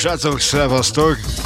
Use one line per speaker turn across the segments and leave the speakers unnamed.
srácok, szevasztok!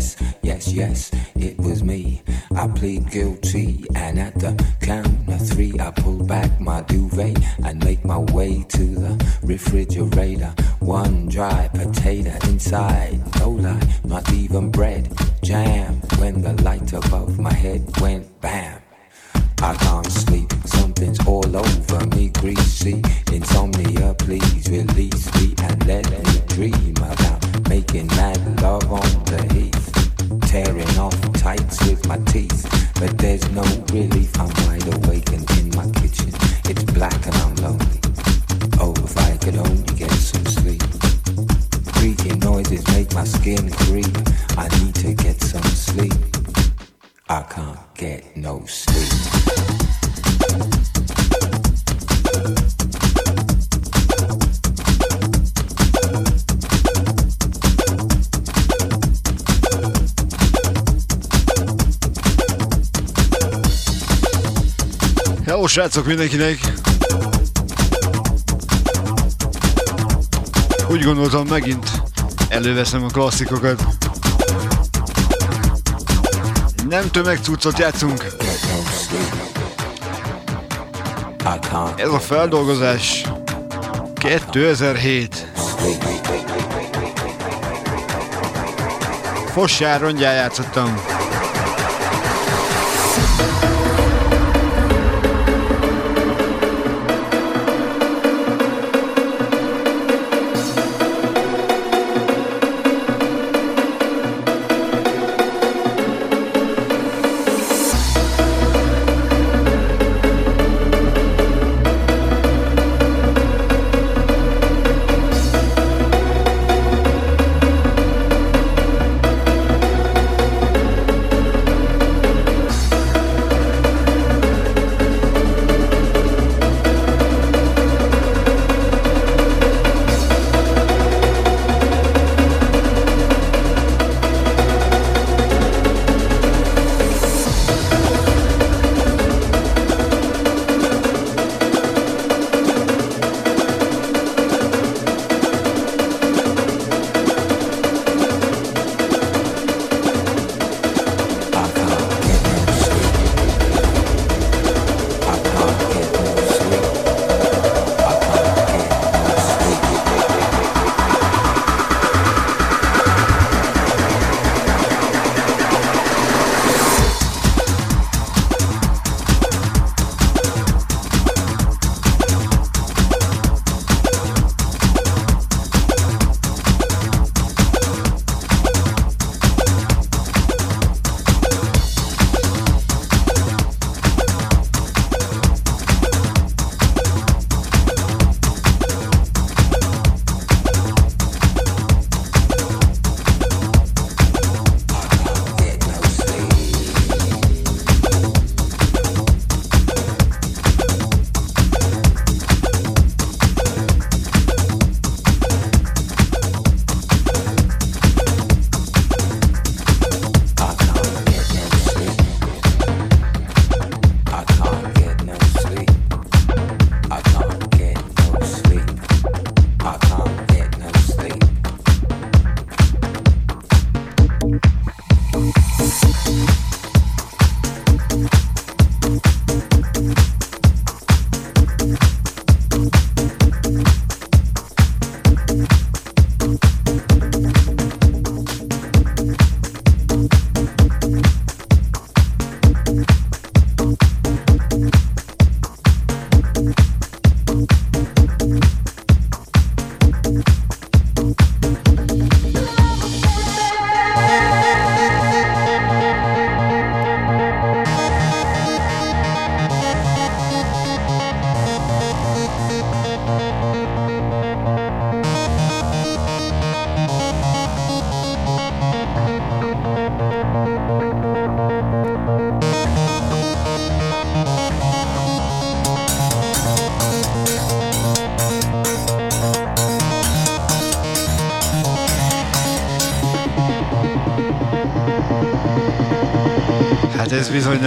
yes, yes, yes, it was me. I plead guilty. feeling free. I
srácok mindenkinek! Úgy gondoltam megint Előveszem a klasszikokat. Nem tömegcuccot játszunk.
Ez a
feldolgozás 2007. Fossár rongyán játszottam.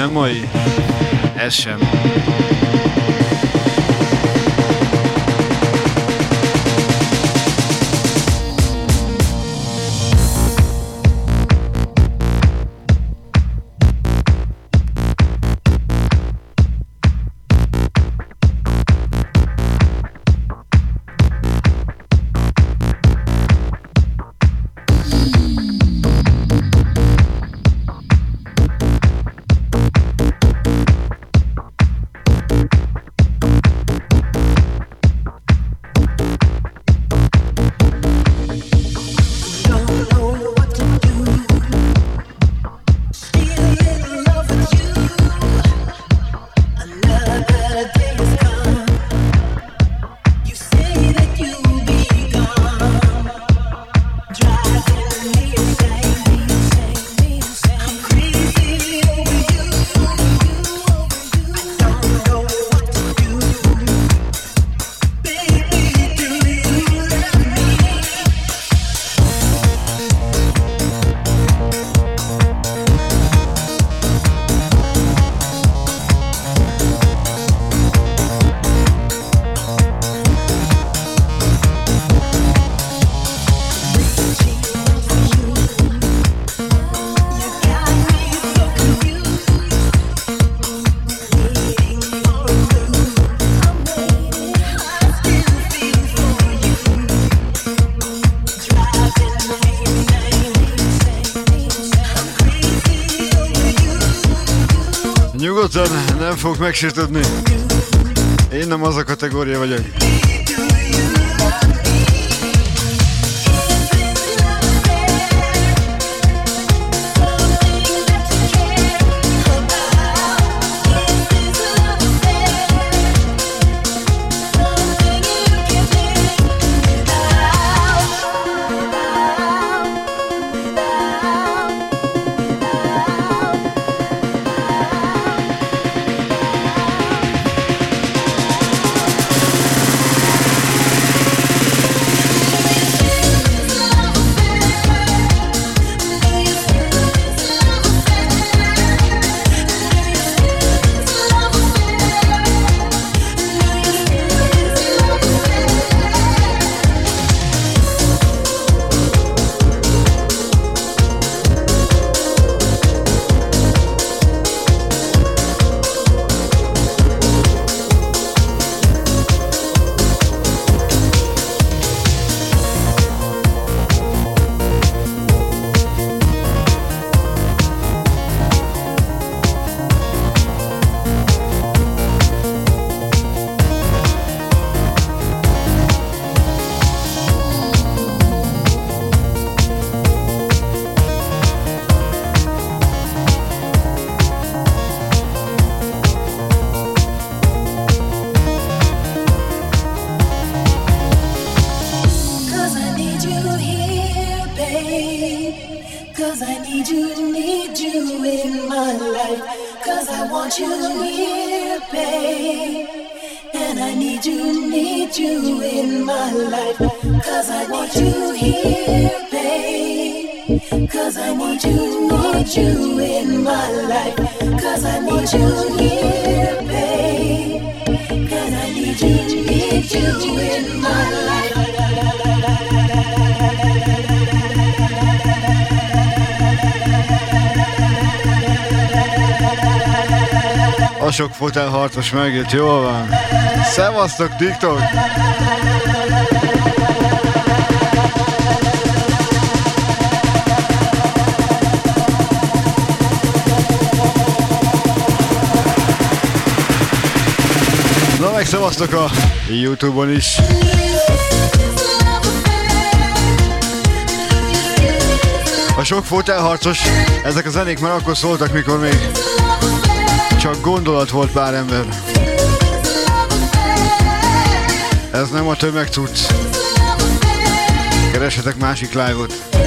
Hát ez bizony nem mai. Ez sem. nem fog megsértődni. Én nem az a kategória vagyok.
Cause I need you, need you in my life. Cause I want you here, babe. And I need you, need you in my life. Cause I want you here, babe. Cause I need you, need you in my life. Cause I need you here, babe. And I need you, need you in my life.
Sok fotelharcos megjött, jól van. Szevasztok, TikTok! Na meg szevasztok a Youtube-on is. A sok fotelharcos, ezek a zenék már akkor szóltak, mikor még csak gondolat volt pár ember. Ez nem a tömeg cucc. Keresetek másik live-ot.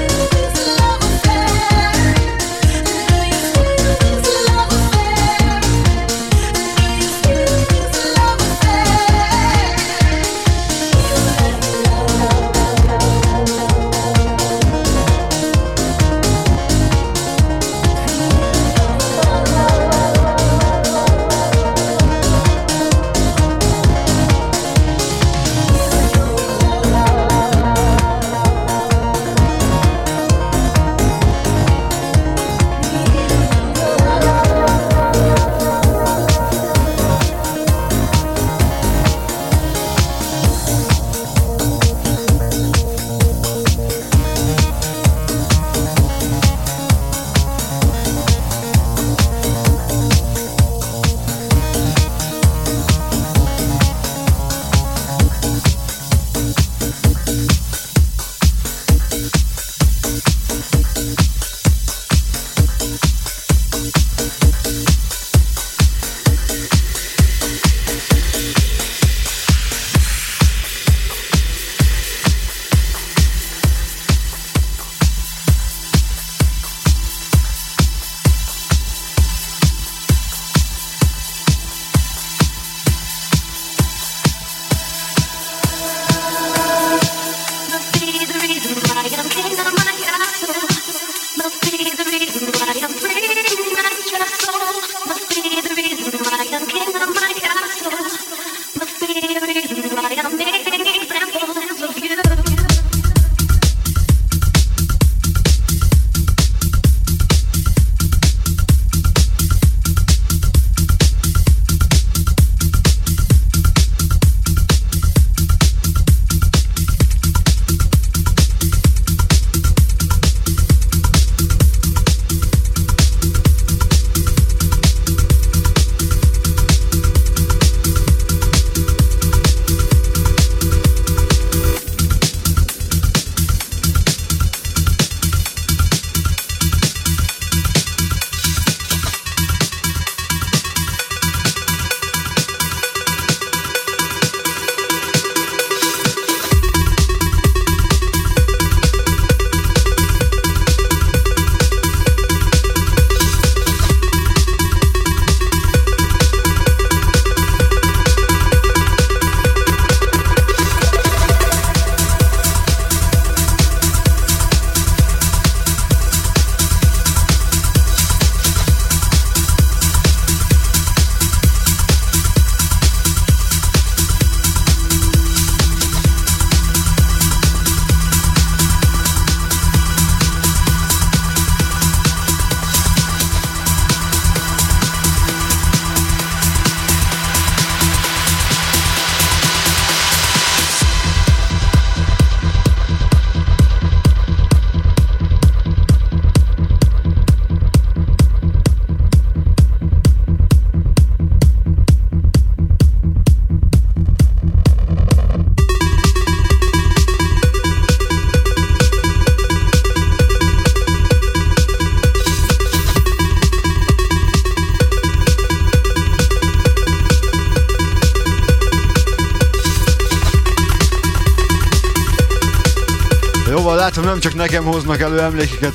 Nem csak nekem hoznak elő emlékeket.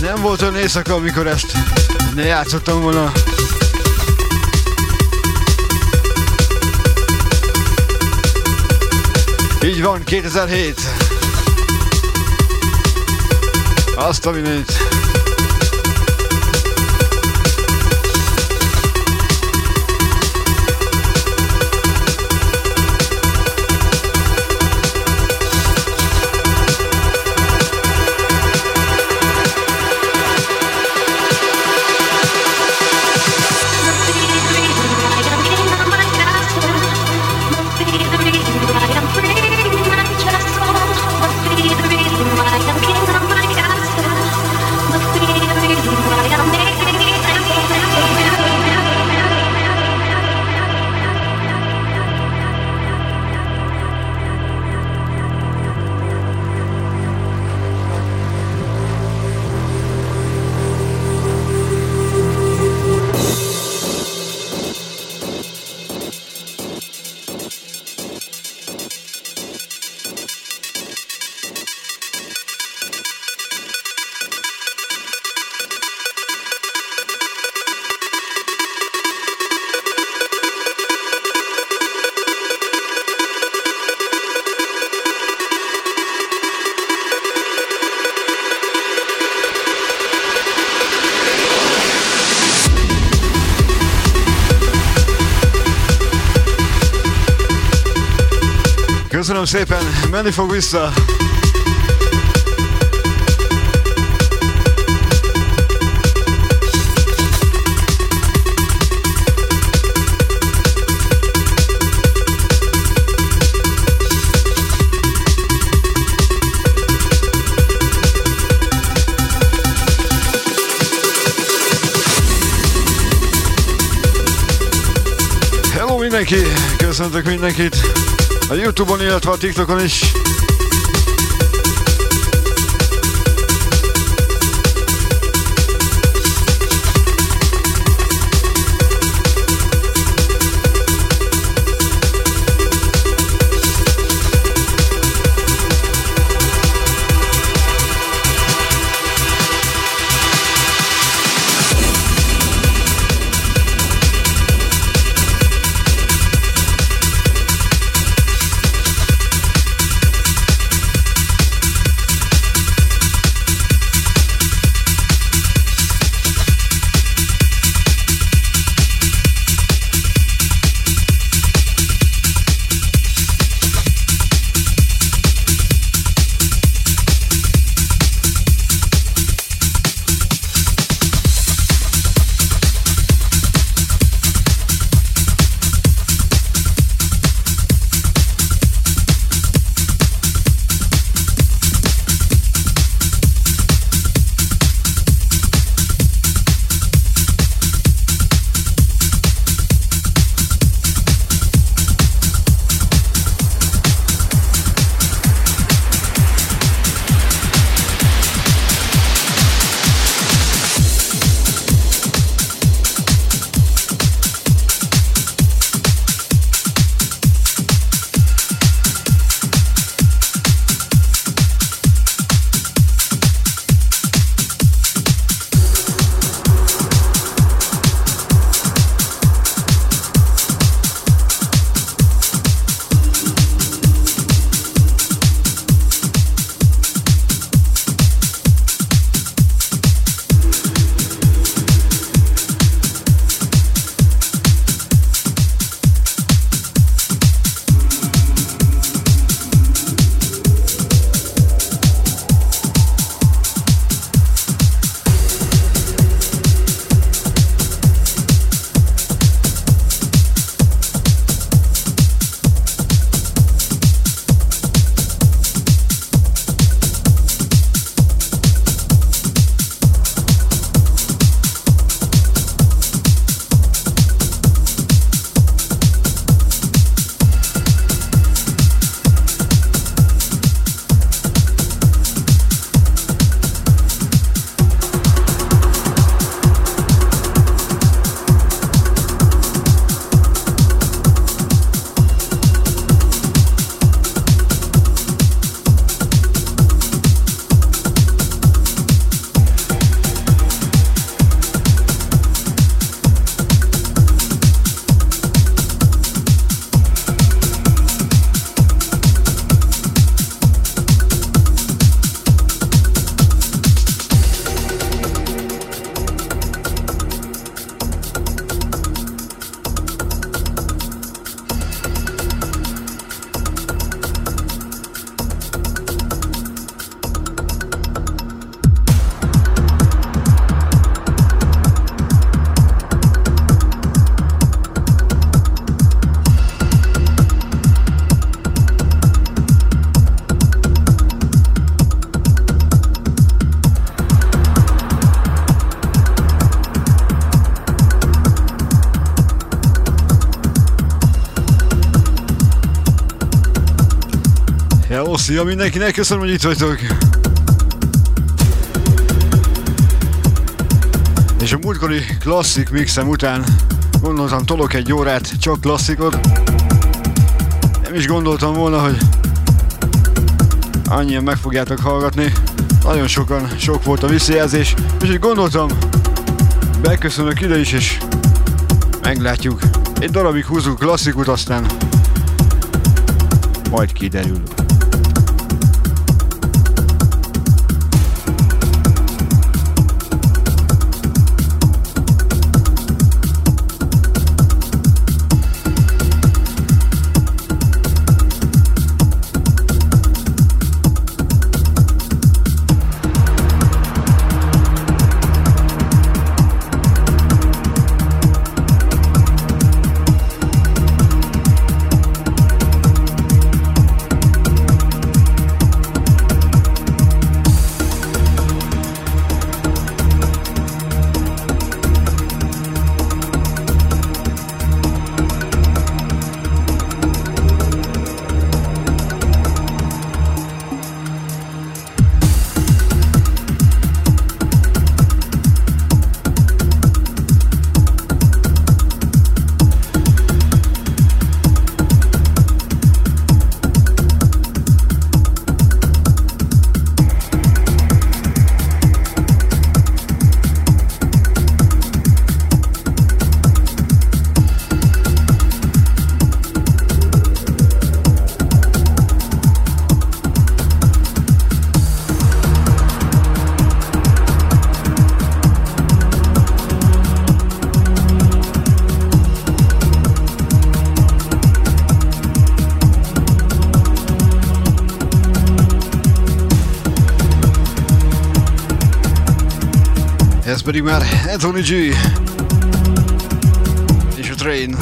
Nem volt olyan éjszaka, amikor ezt ne játszottam volna. Így van, 2007. Azt a mindenit. Menni fog vissza. Hello mindenki, köszöntök mindenkit a Youtube-on, illetve a TikTokon is. Szia mindenkinek, köszönöm, hogy itt vagytok. És a múltkori klasszik mixem után gondoltam tolok egy órát, csak klasszikot. Nem is gondoltam volna, hogy annyian meg fogjátok hallgatni. Nagyon sokan, sok volt a visszajelzés, és így gondoltam, beköszönök ide is, és meglátjuk. Egy darabig húzunk klasszikut, aztán majd kiderül. Pedig már Anthony G. és a Train.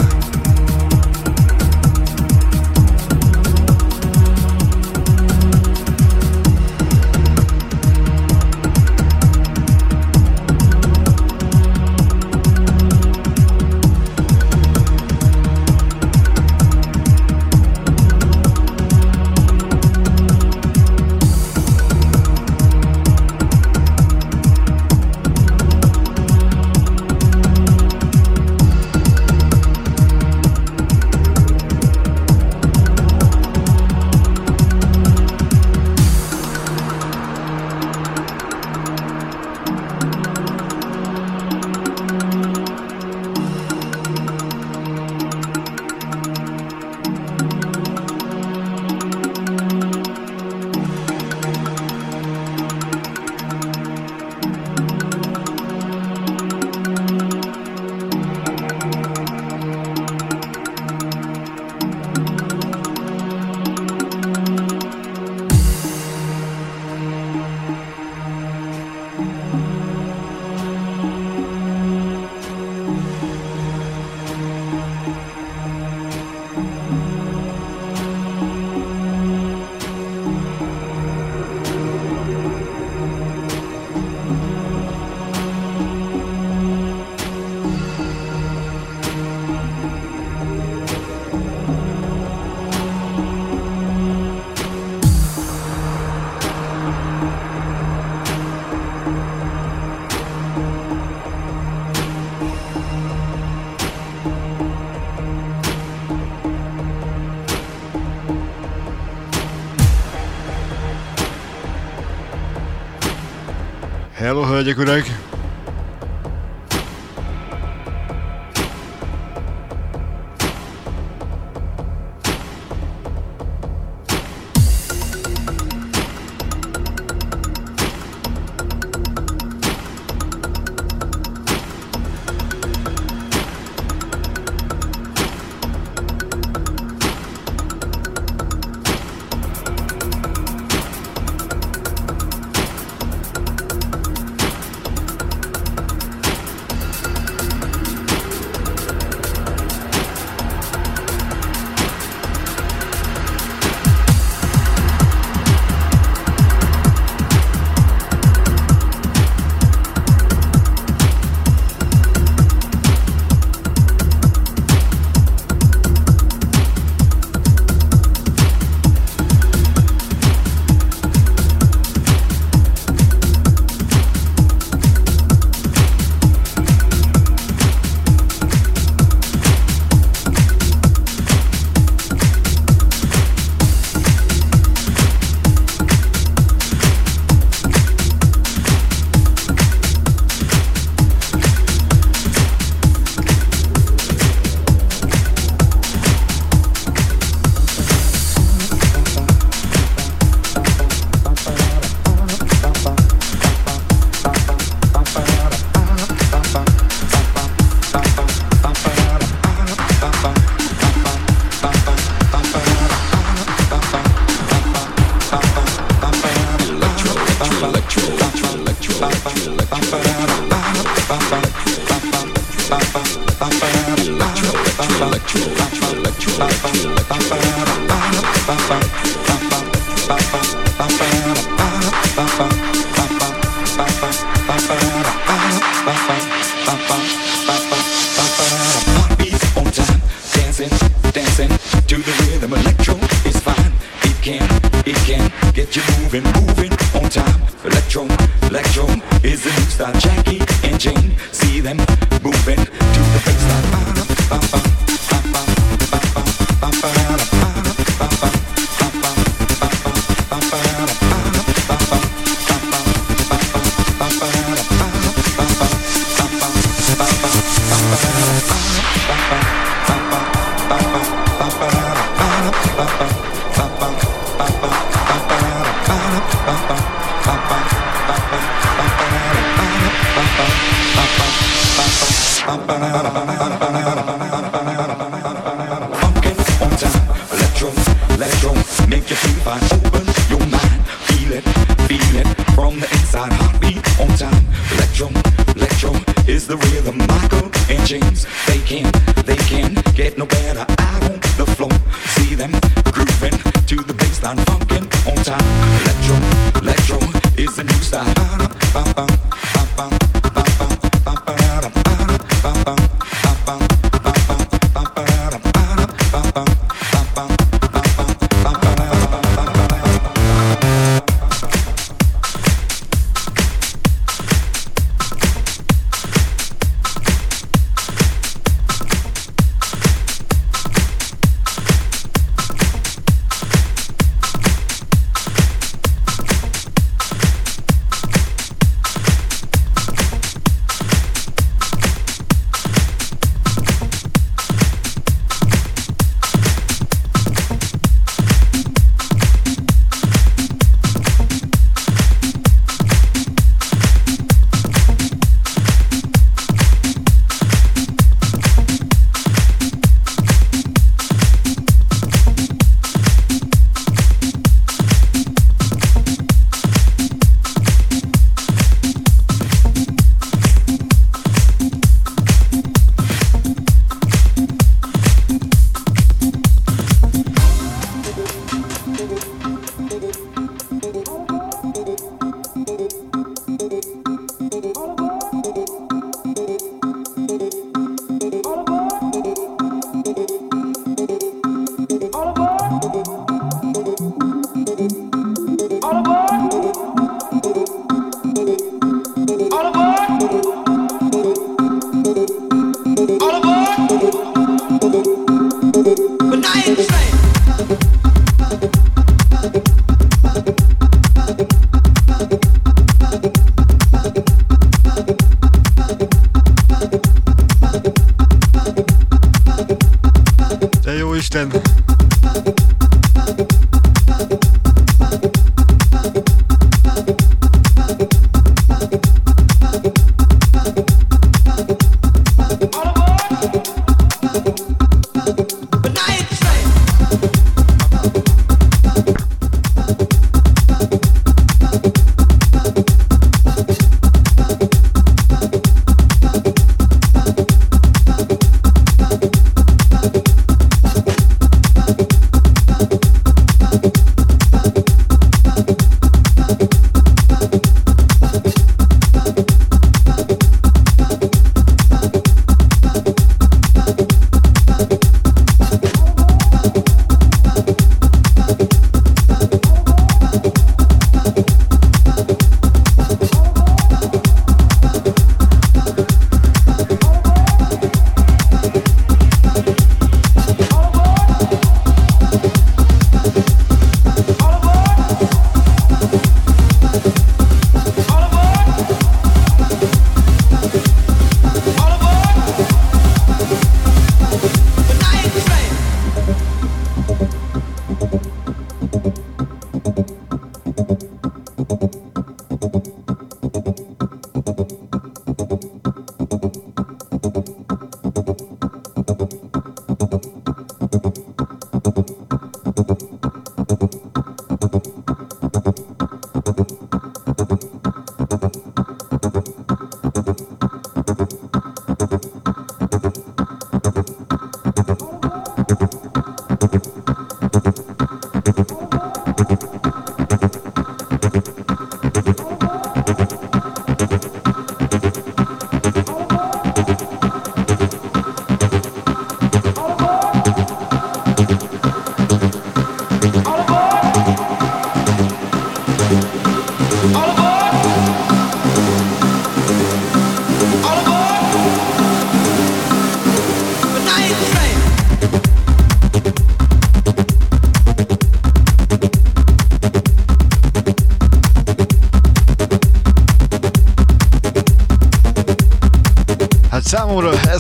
Hello, hölgyek,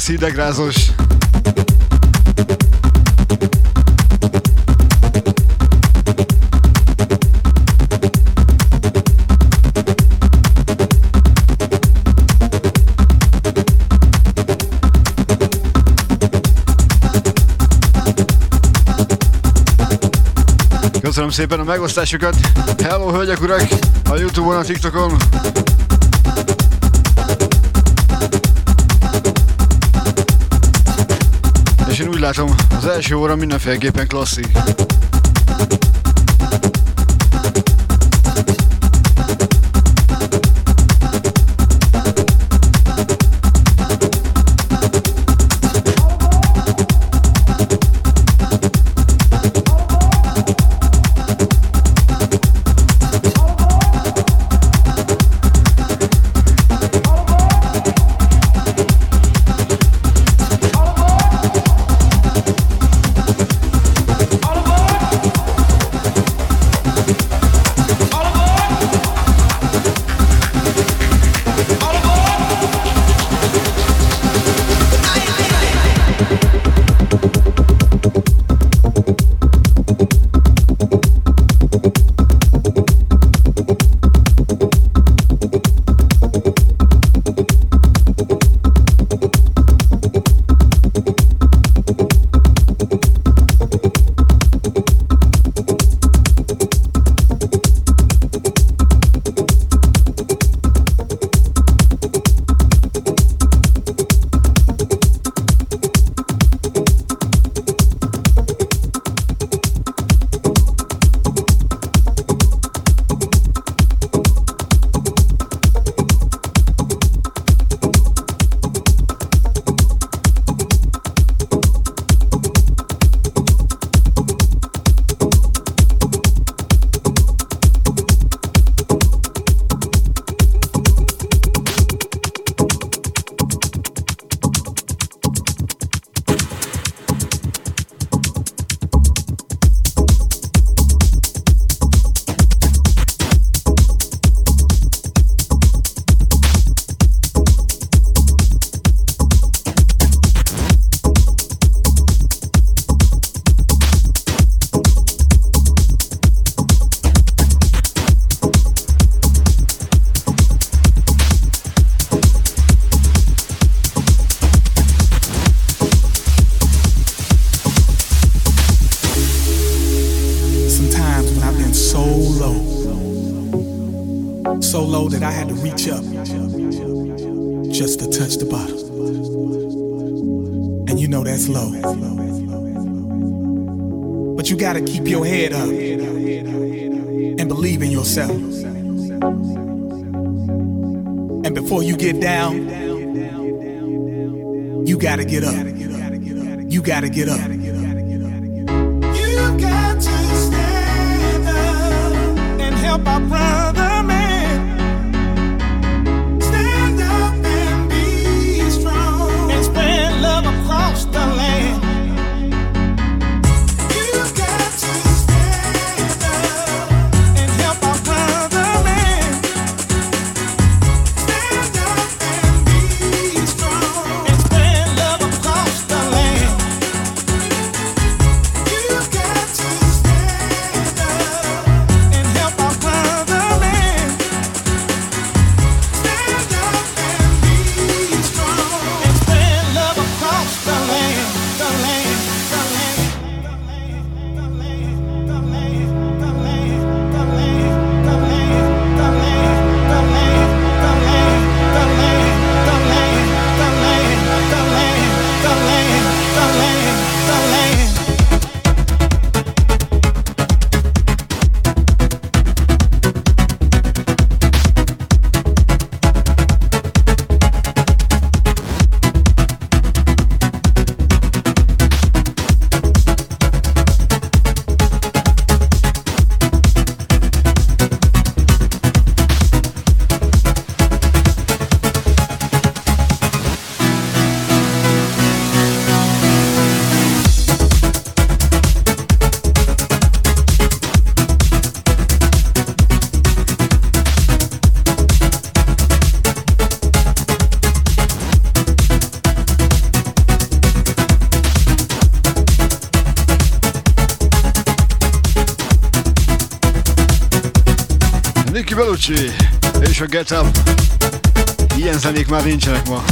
lesz hidegrázós. Köszönöm szépen a megosztásokat. Hello, hölgyek, urak! A Youtube-on, a TikTokon, látom, az első óra mindenféleképpen klasszik.
But you gotta keep your head up and believe in yourself. And before you get down, you gotta get up. You gotta get up. You got to stand up and help our brother.
Get Up. Ilyen zenék már nincsenek ma.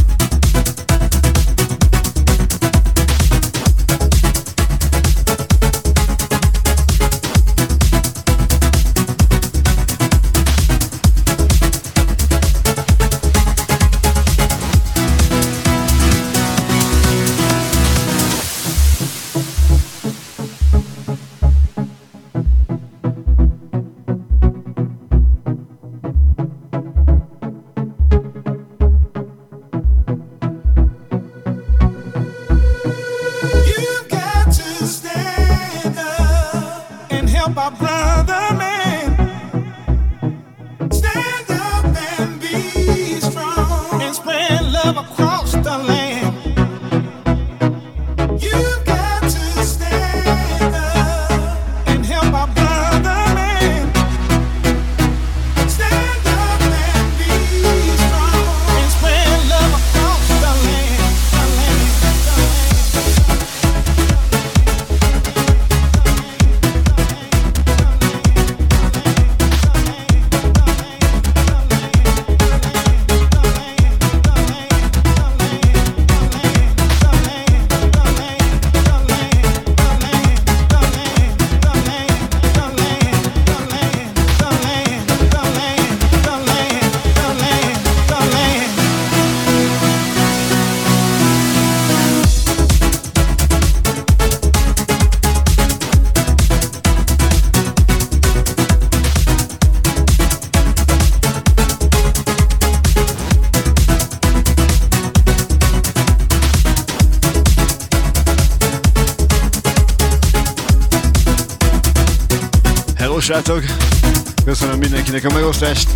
Srácok! Köszönöm mindenkinek a megosztást!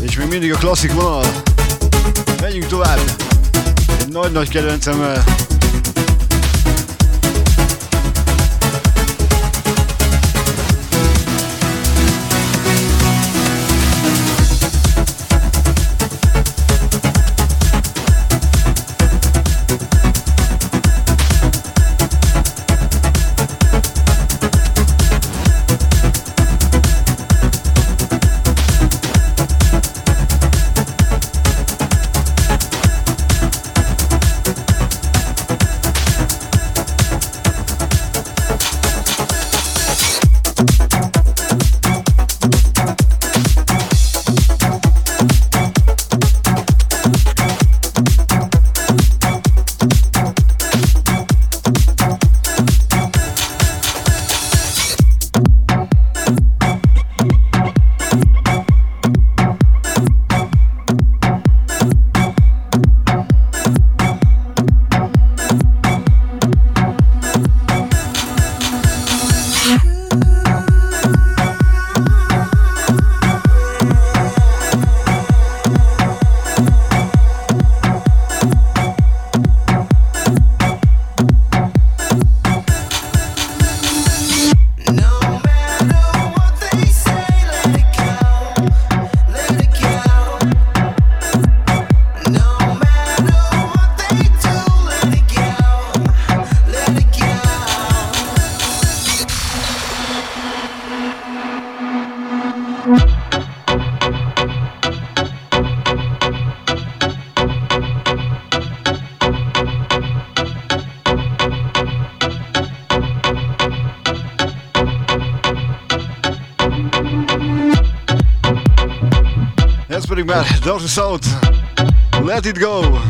És még mindig a klasszik vonal. Menjünk tovább! Egy nagy-nagy kedvencemmel. South. Let it go.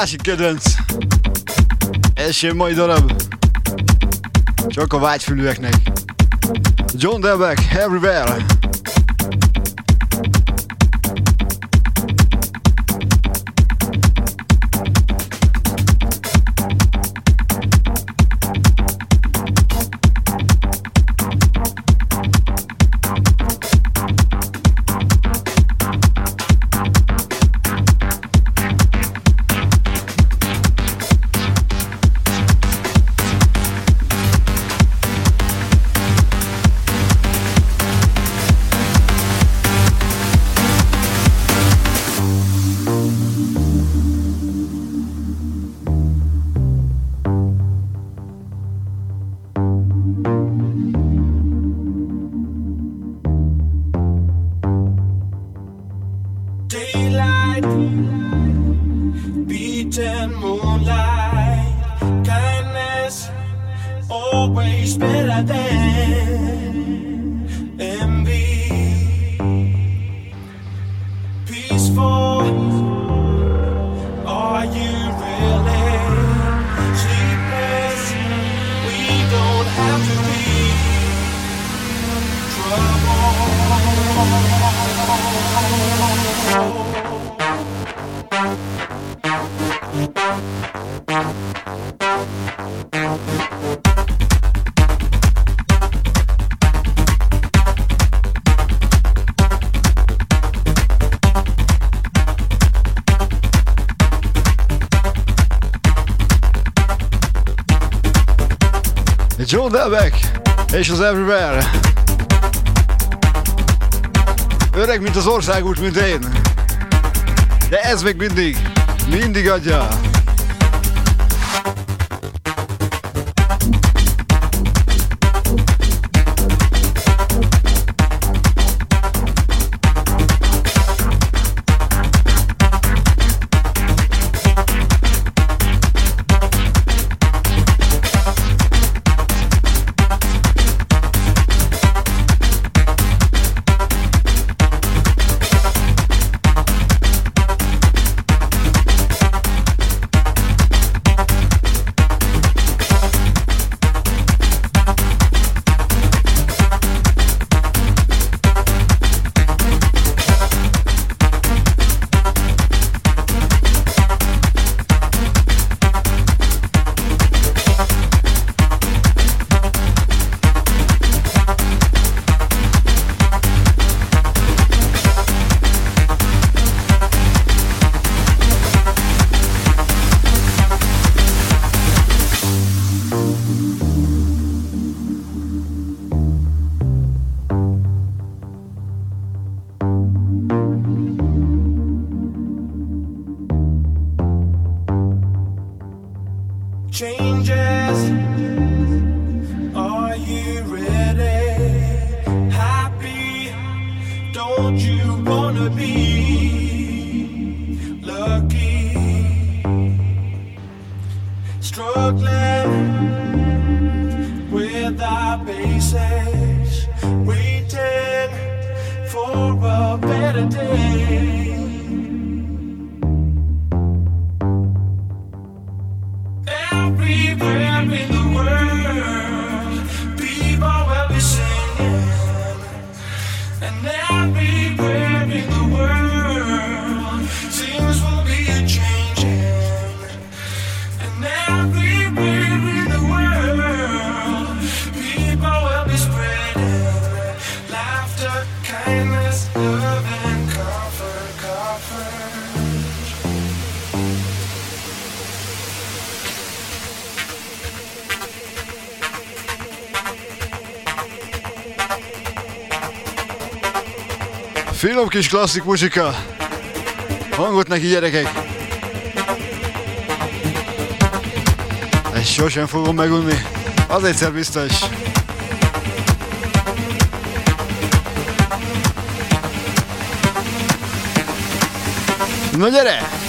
Másik kedvenc. Sem mai darab. Csak a vágyfülűeknek. John Delbeck, Everywhere. Delbeck és az Everywhere. Öreg, mint az országút, mint én. De ez még mindig, mindig adja. Kis klasszik muzsika. Hangot neki gyerekek. Ezt sosem fogom megunni. Az egyszer biztos. Na gyere!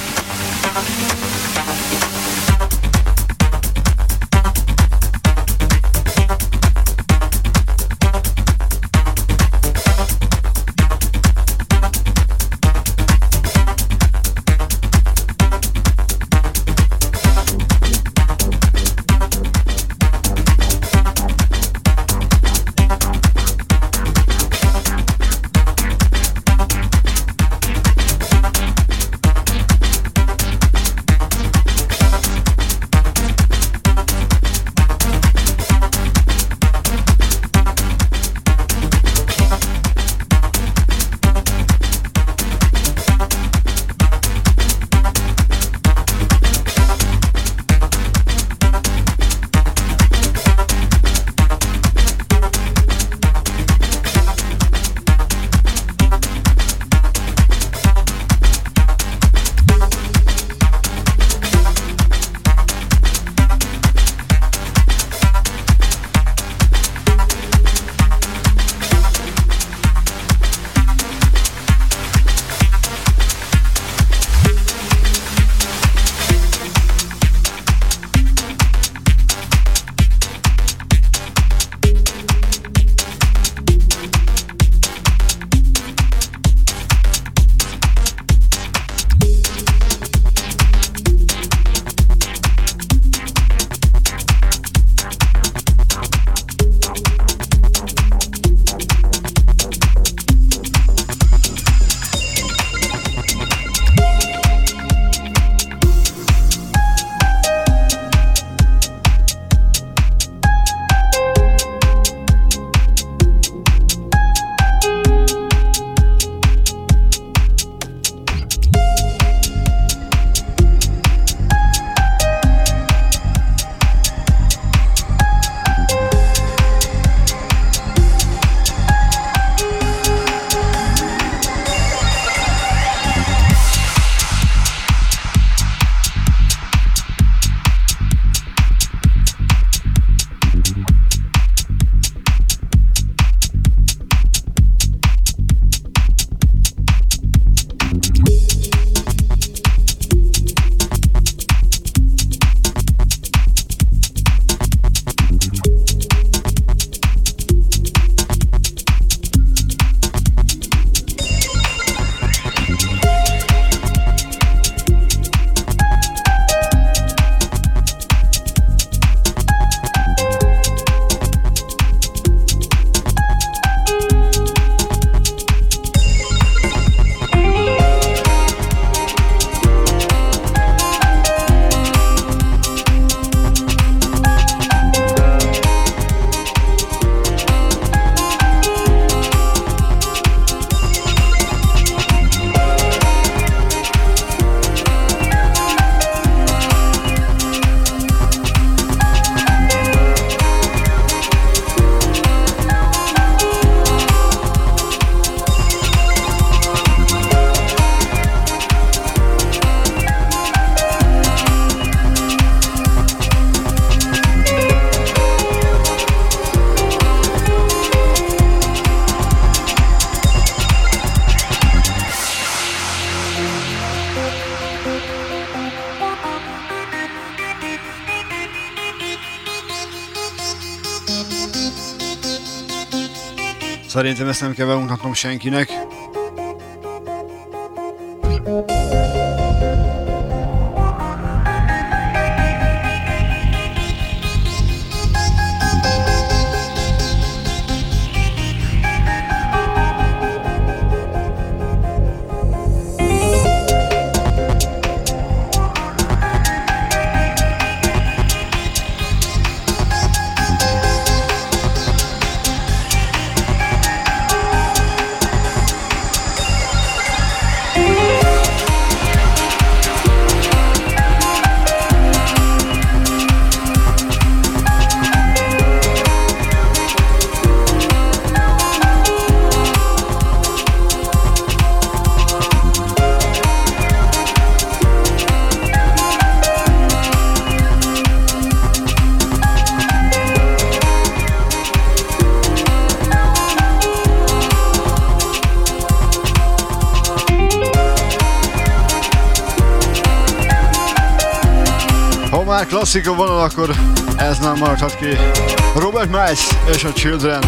Szerintem ezt nem kell bemutatnom senkinek. Klasszika vonal, akkor ez nem maradhat ki. Robert Miles és a Children.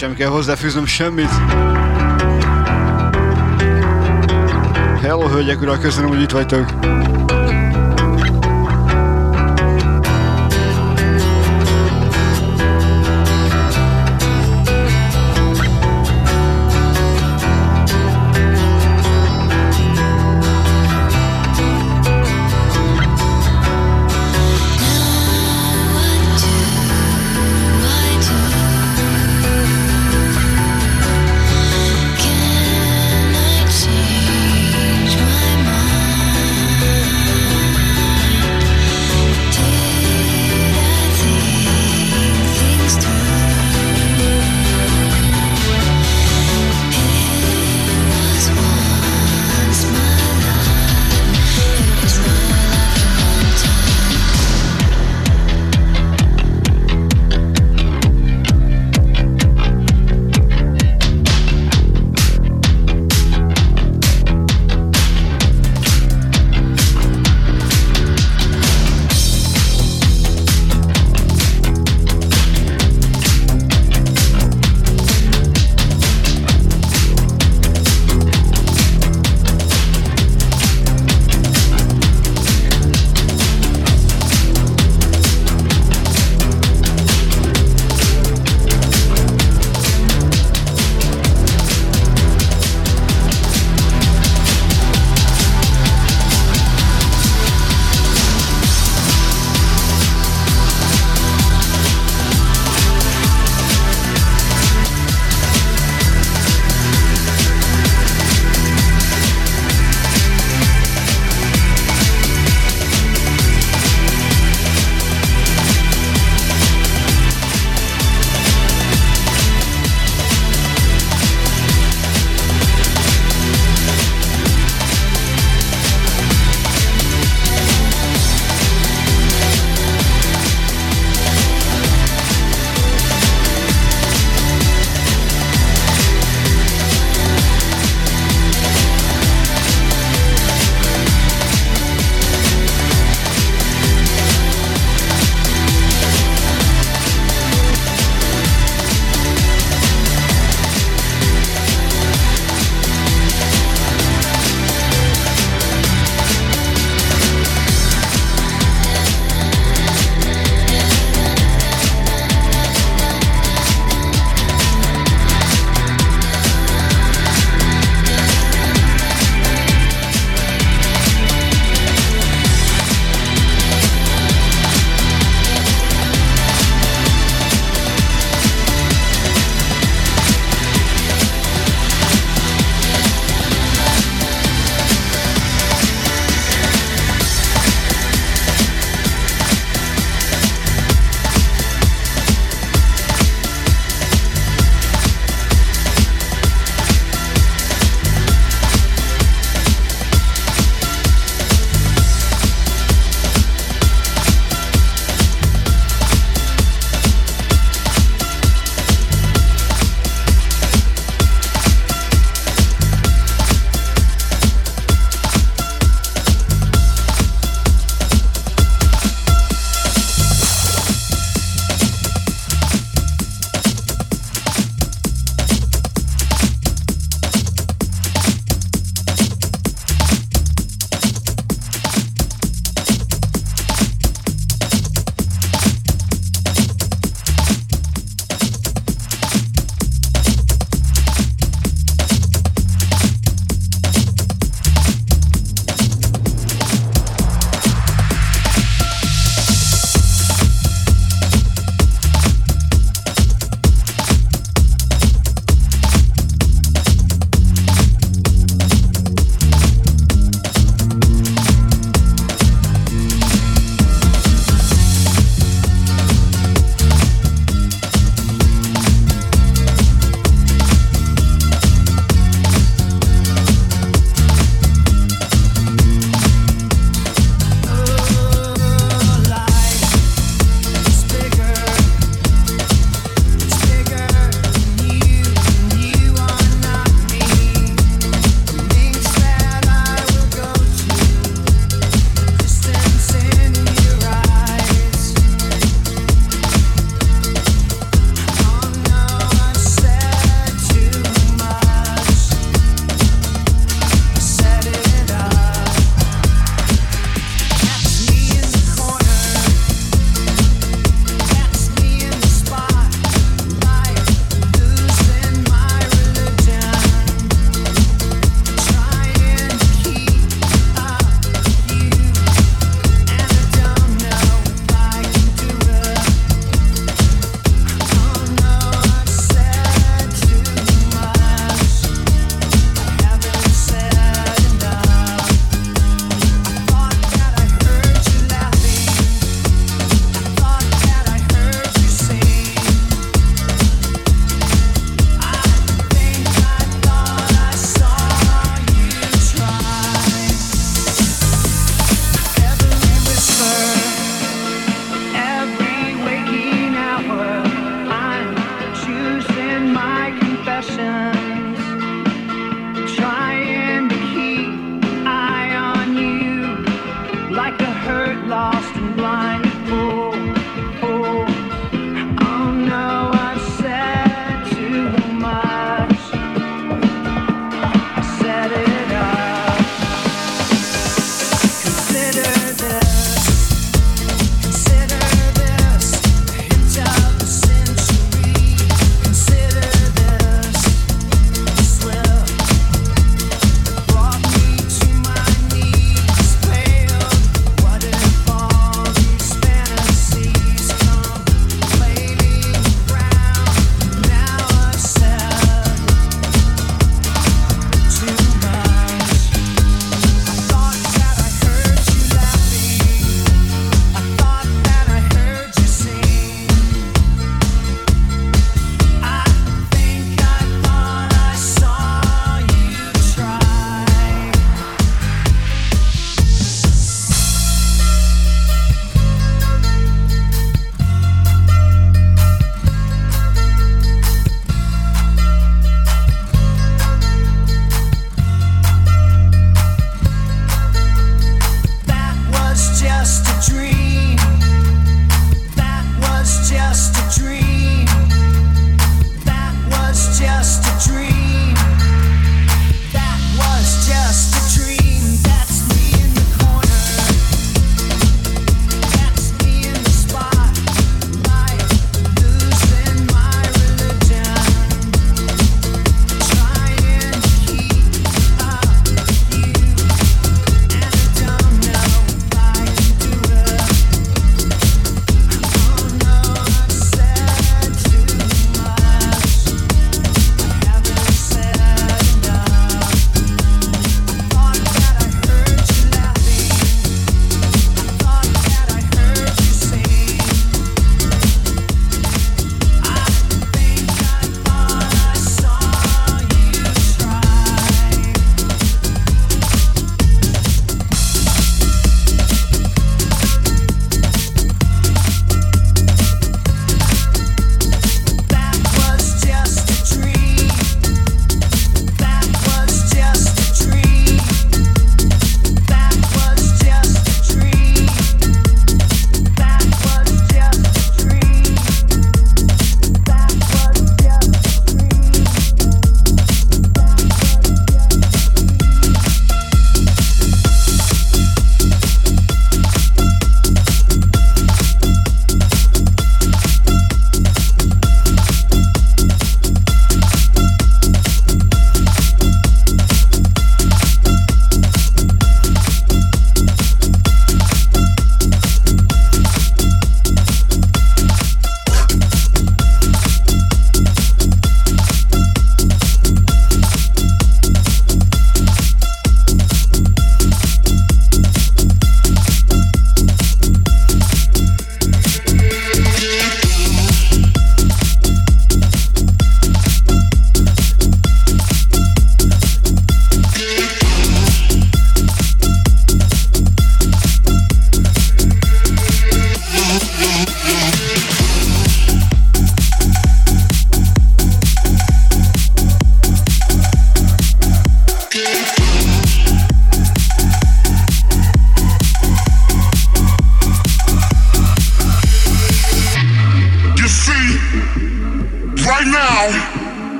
Sem kell hozzáfűznöm semmit. Hello, hölgyek, urak, köszönöm, hogy itt vagytok.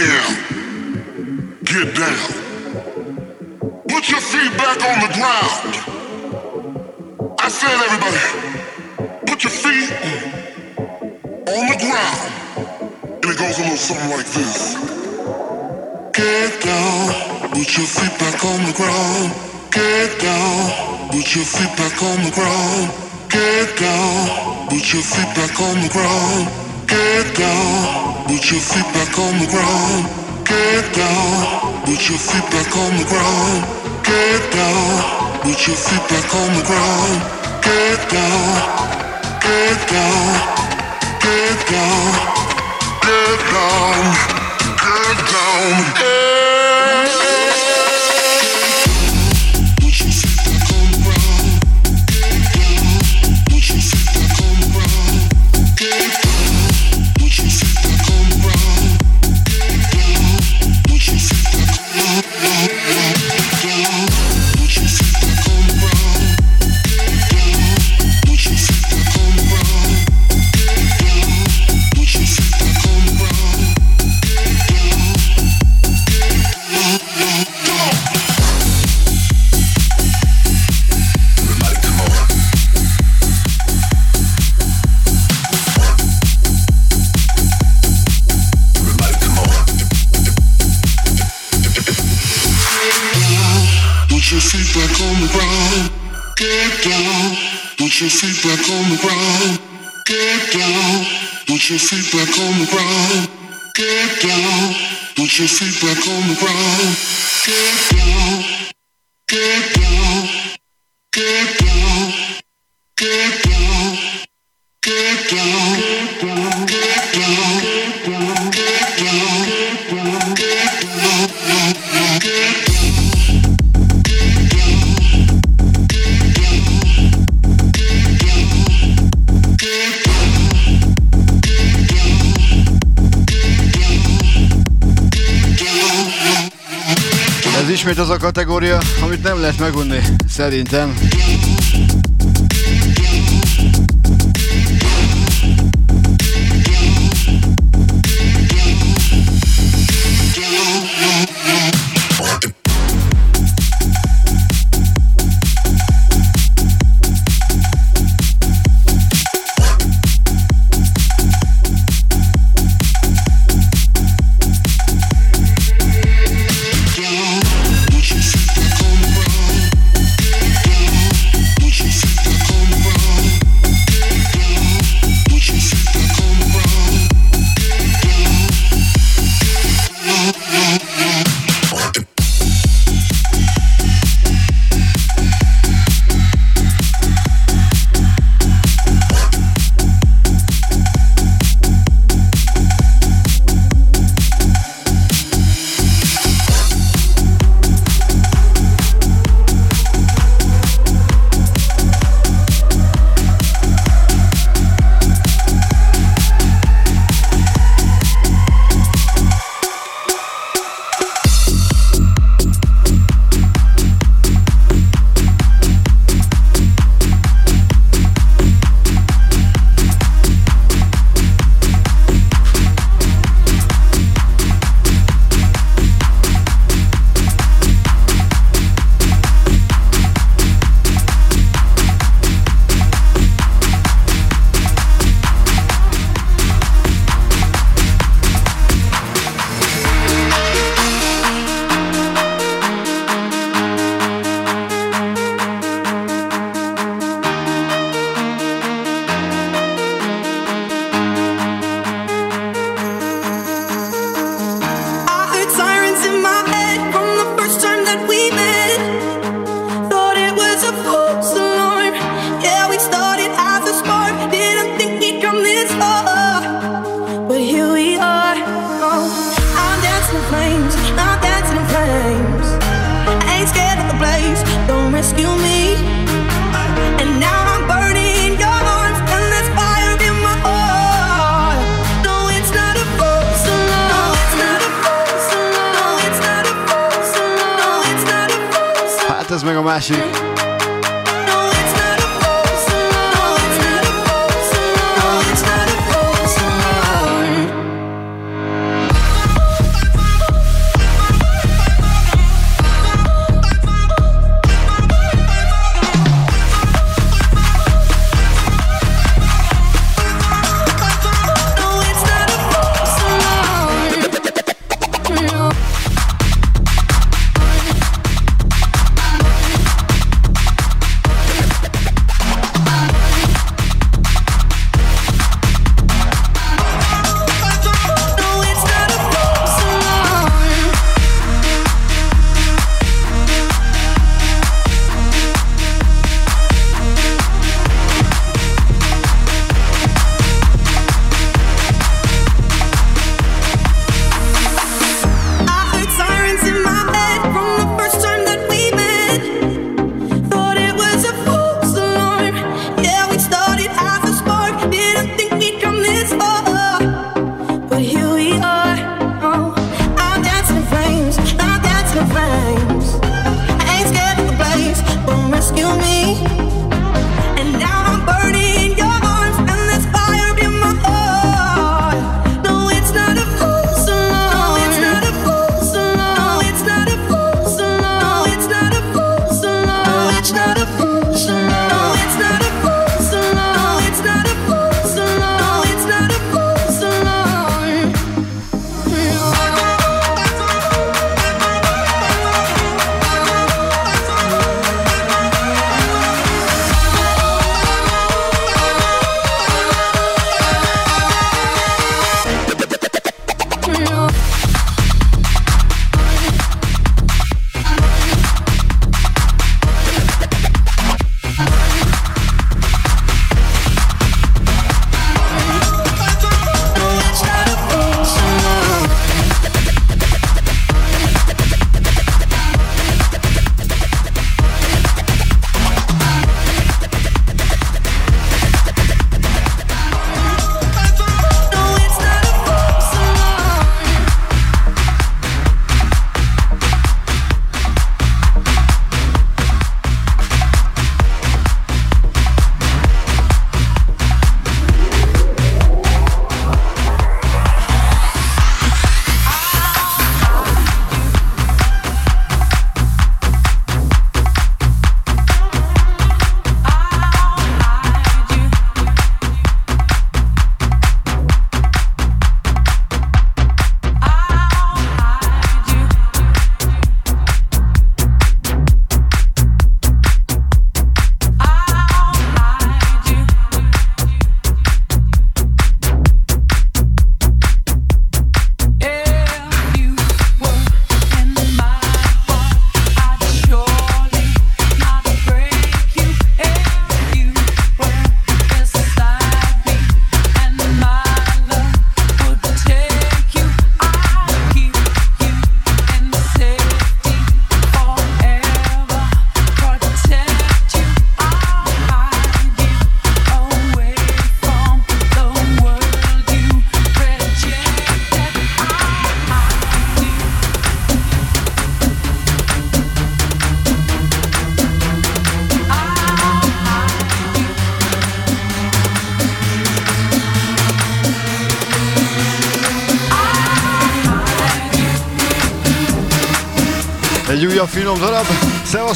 Get down. Put your feet back on the ground. I said, everybody, put your feet on the ground. And it goes a little something like this.
Get down. Put your feet back on the ground. Get down. Put your feet back on the ground. Get down. Put your feet back on the ground. Put your feet back on the ground, get down. Put your feet back on the ground, get down. Put your feet back on the ground, get down. Get down, get down,
get down, get
down.
Get down.
megunni, szerintem.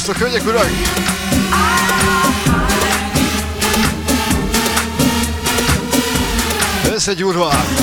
Szevasztok, hölgyek, urak! Összegyúrva!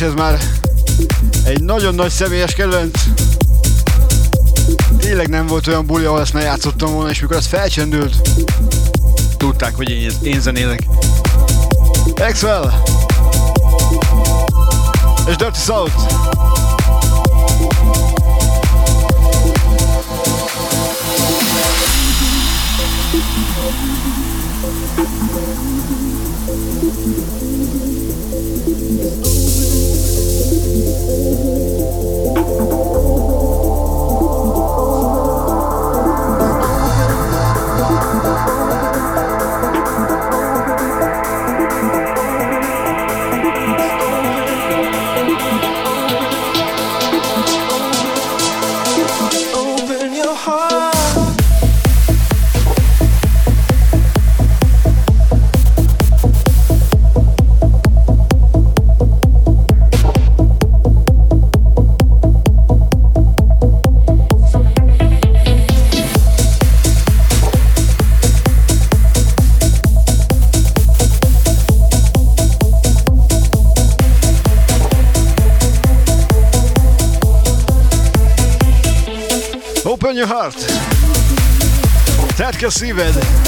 És ez már egy nagyon nagy személyes kedvenc. Tényleg nem volt olyan buli, ahol ezt ne játszottam volna, és mikor ez felcsendült, tudták, hogy én, én zenélek. Excel! És Dirty South! Tedd ki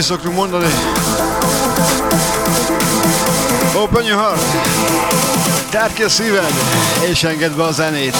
is szoktunk mondani? Open your heart! Tárd ki a szíved, és engedd be a zenét!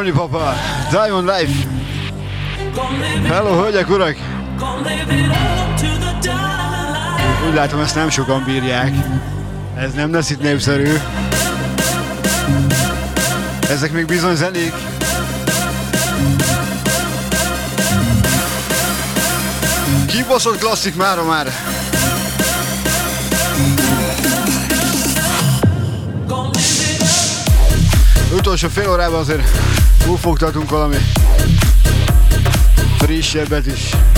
Johnny Papa, Diamond Life. Hello, hölgyek, urak! Úgy látom, ezt nem sokan bírják. Ez nem lesz itt népszerű. Ezek még bizony zenék. Kibaszott klasszik mára már. Utolsó fél órában azért túlfogtatunk valami frissebbet is.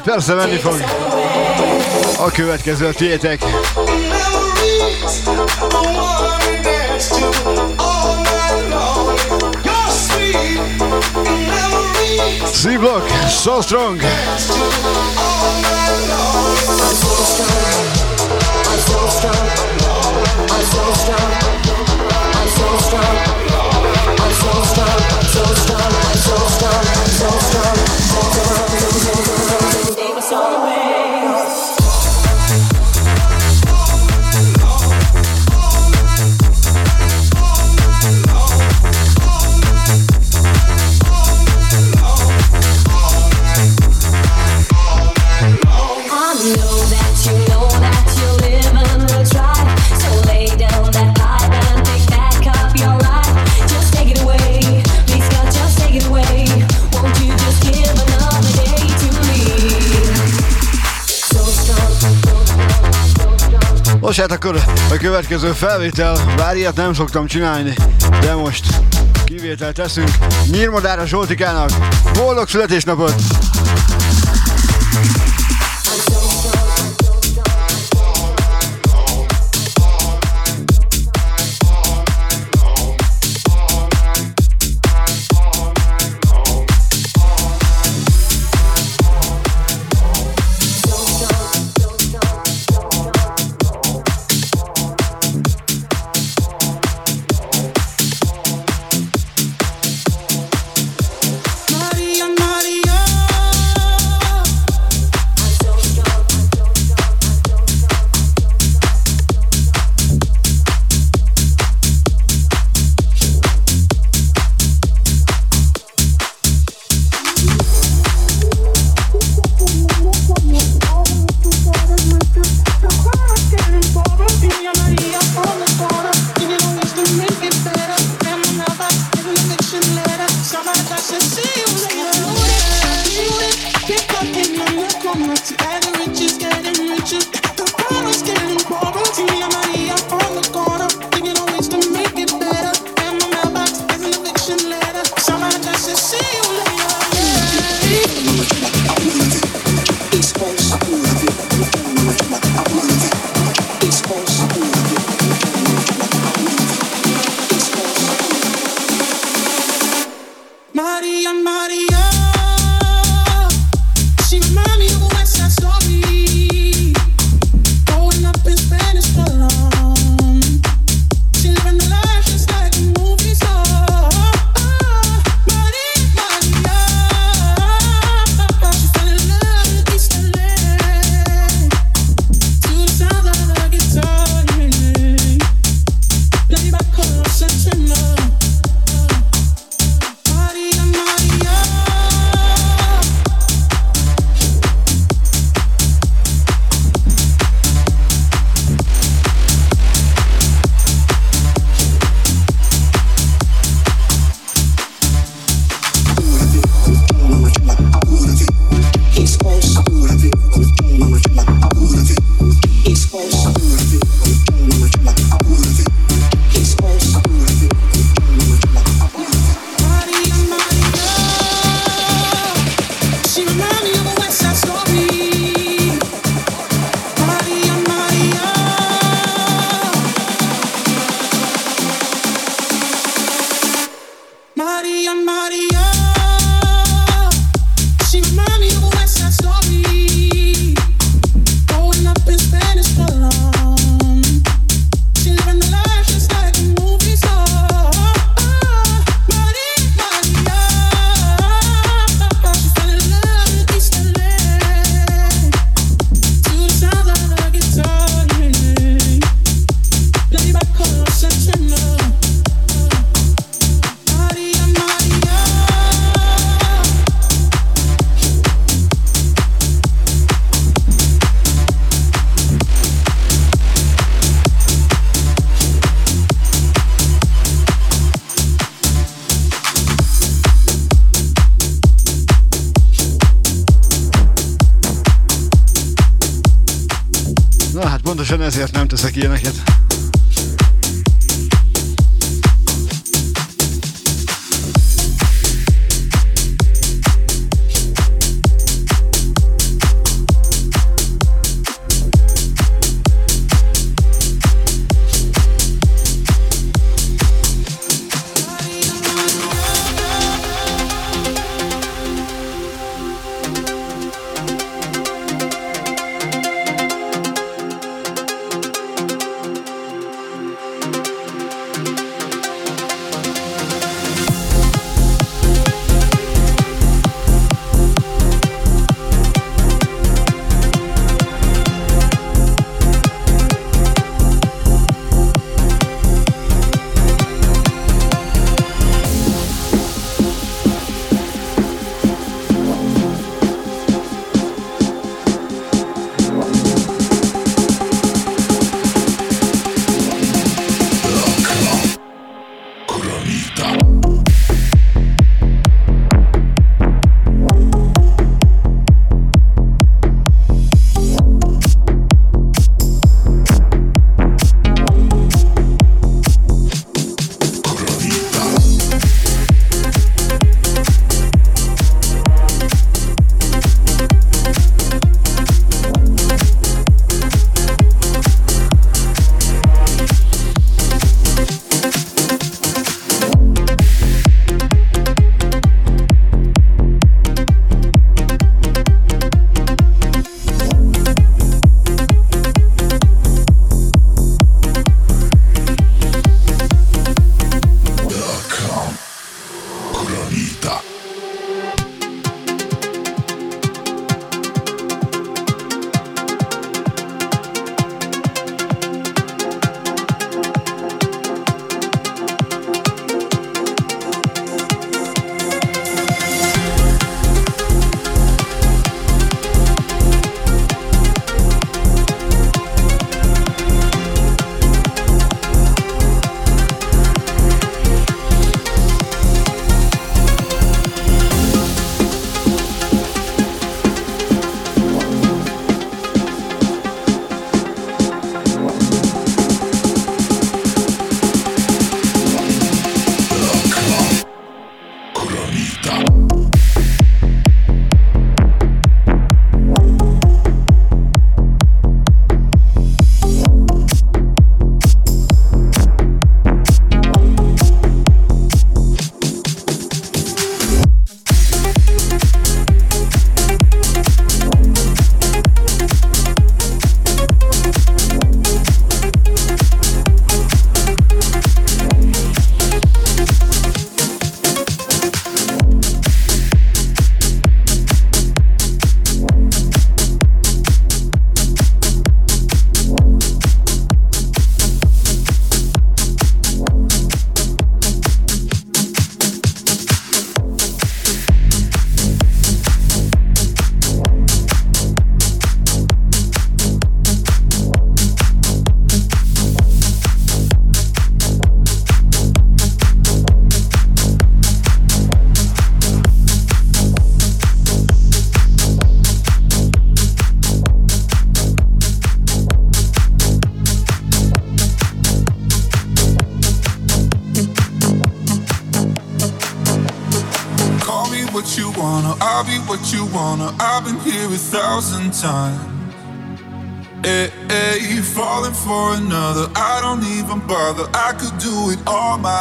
Hát persze menni fog. A következő a tiétek. C-Block, so strong! I'm so
strong, I'm so strong, I'm so strong, I'm so strong, I'm so strong, I'm
so strong, I'm
Nos hát akkor a következő felvétel, bár ilyet nem szoktam csinálni, de most kivételt teszünk Nyírmadára Zsoltikának. Boldog születésnapot!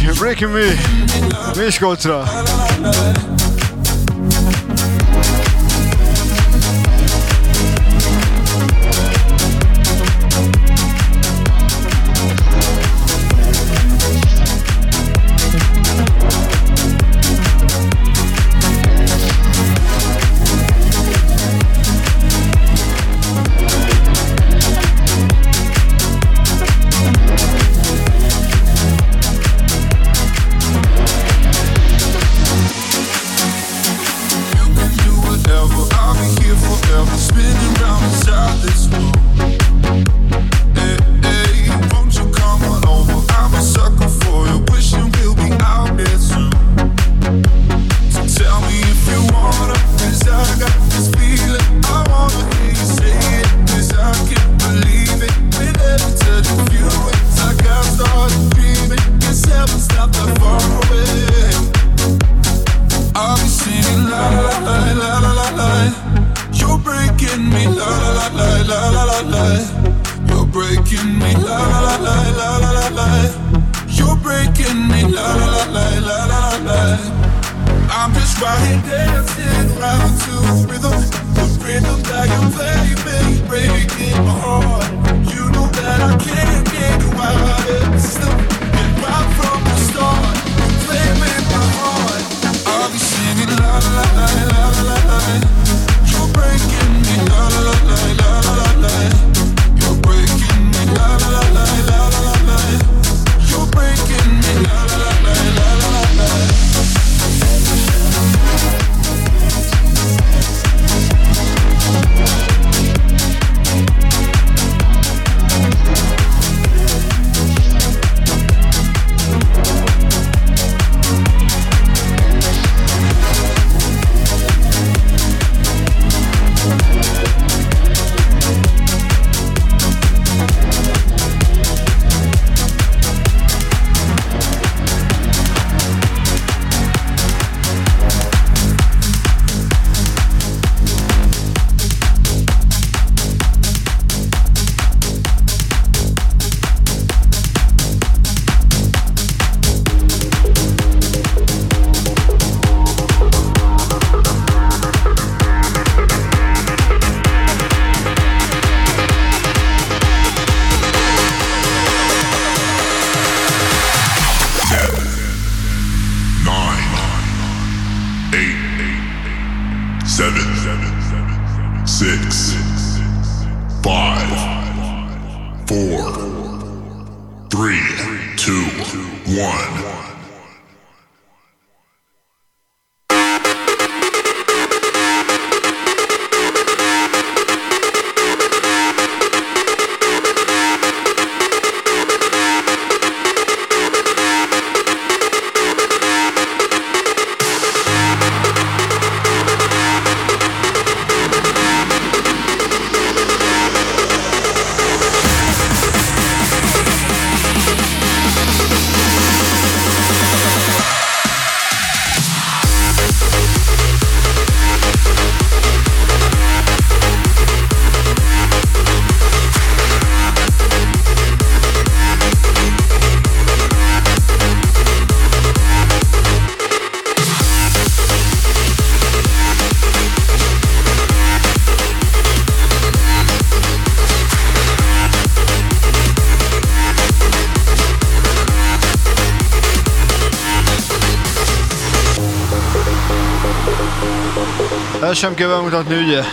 You're Breaking Me.
Mieszko Ultra
heb gewoond dat nu. Eh,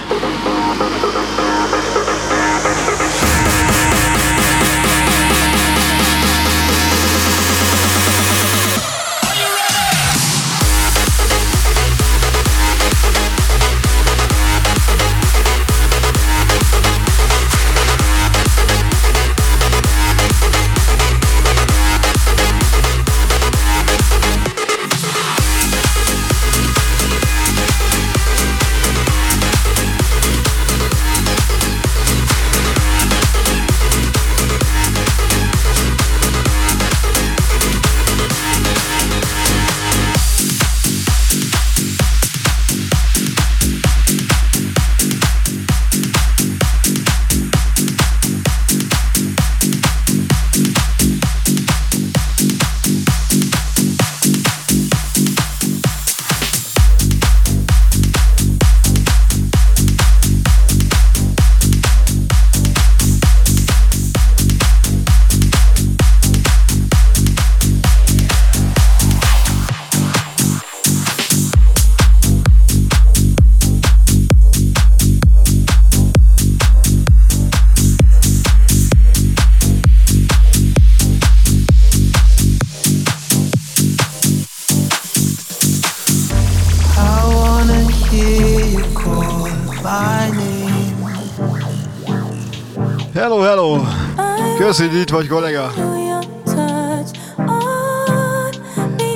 Köszi, hogy itt vagy, kollega.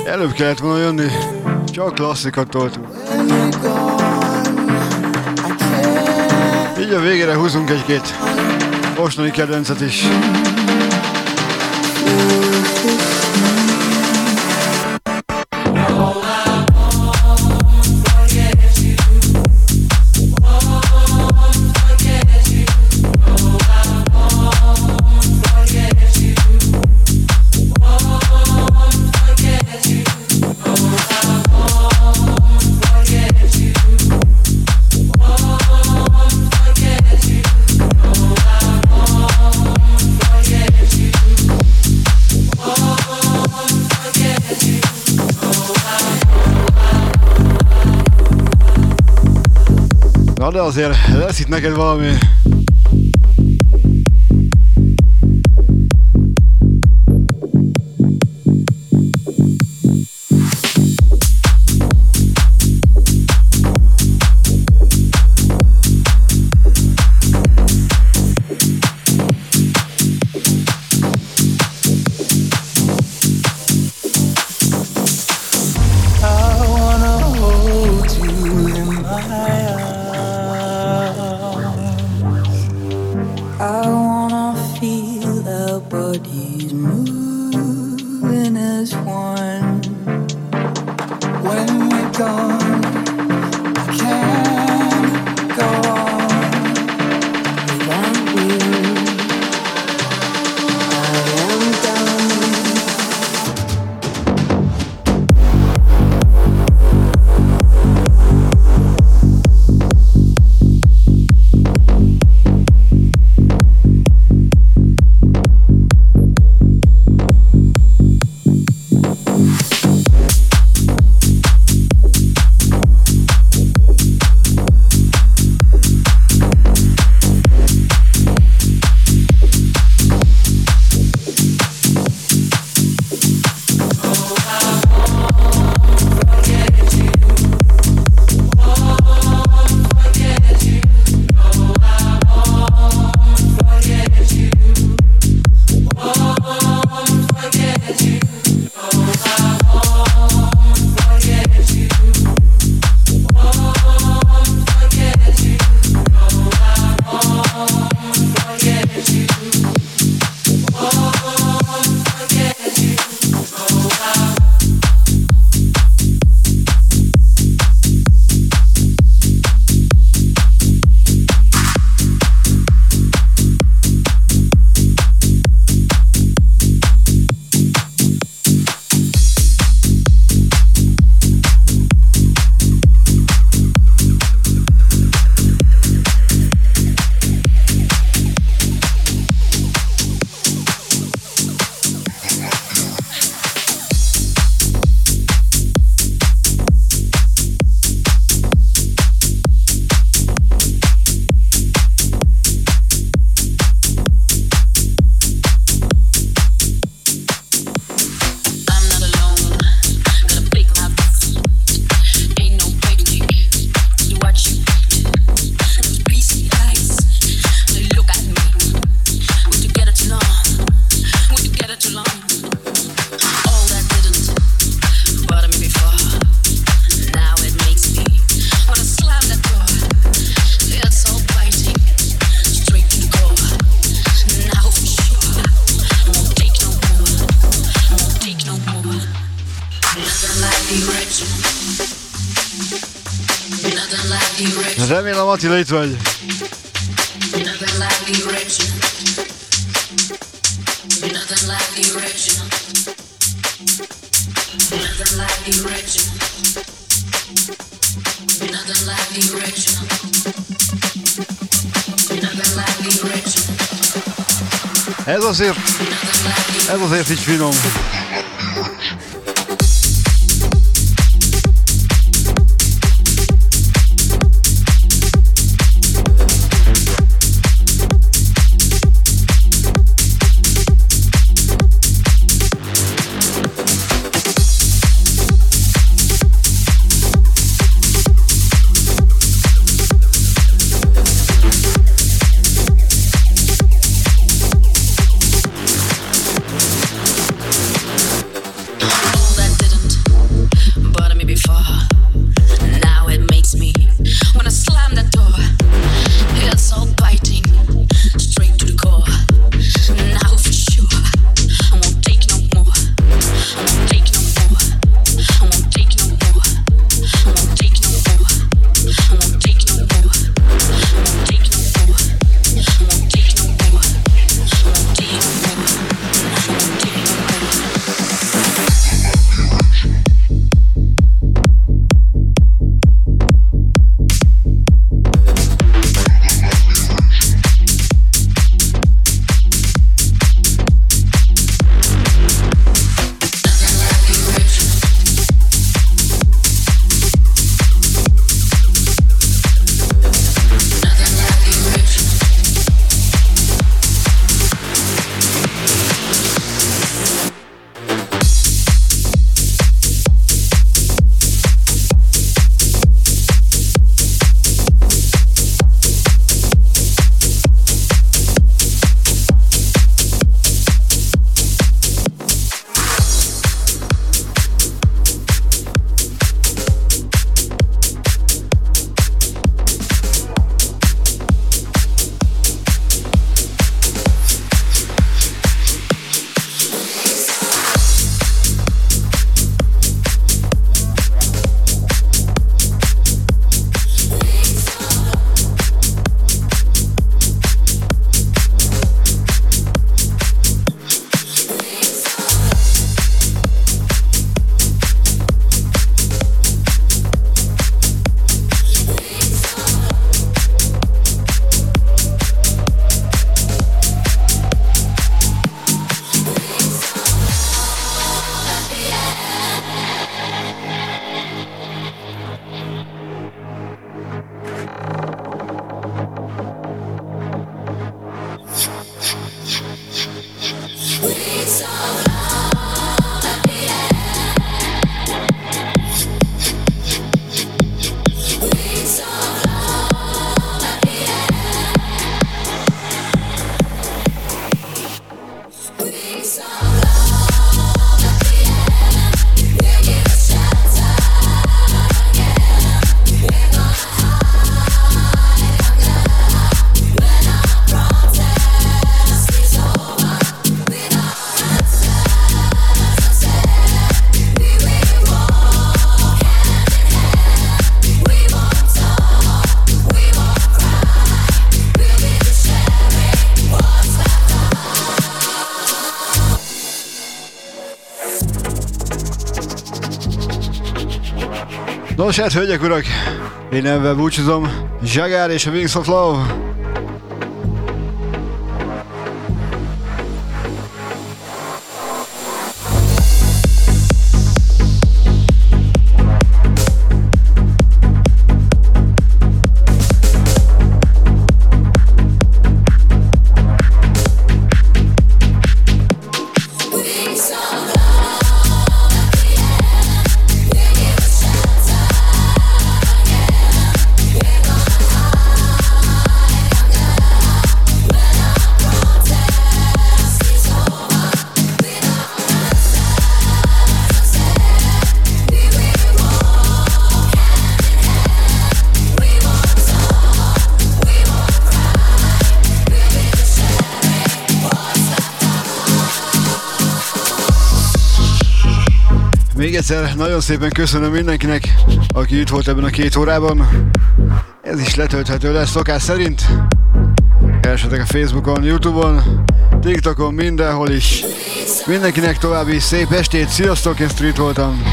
Előbb kellett volna jönni. Csak klasszikat toltunk. Így a végére húzunk egy-két mostani kedvencet is. de azért lesz itt neked valami. Attila, itt vagy. Ez azért, ez azért így finom. Nos hát, hölgyek, urak, én ebben búcsúzom. Zsagár és a Wings of Love. Egyszer nagyon szépen köszönöm mindenkinek, aki itt volt ebben a két órában. Ez is letölthető lesz szokás szerint. Keresetek a Facebookon, Youtube-on, TikTokon, mindenhol is. Mindenkinek további szép estét, sziasztok, én Street voltam.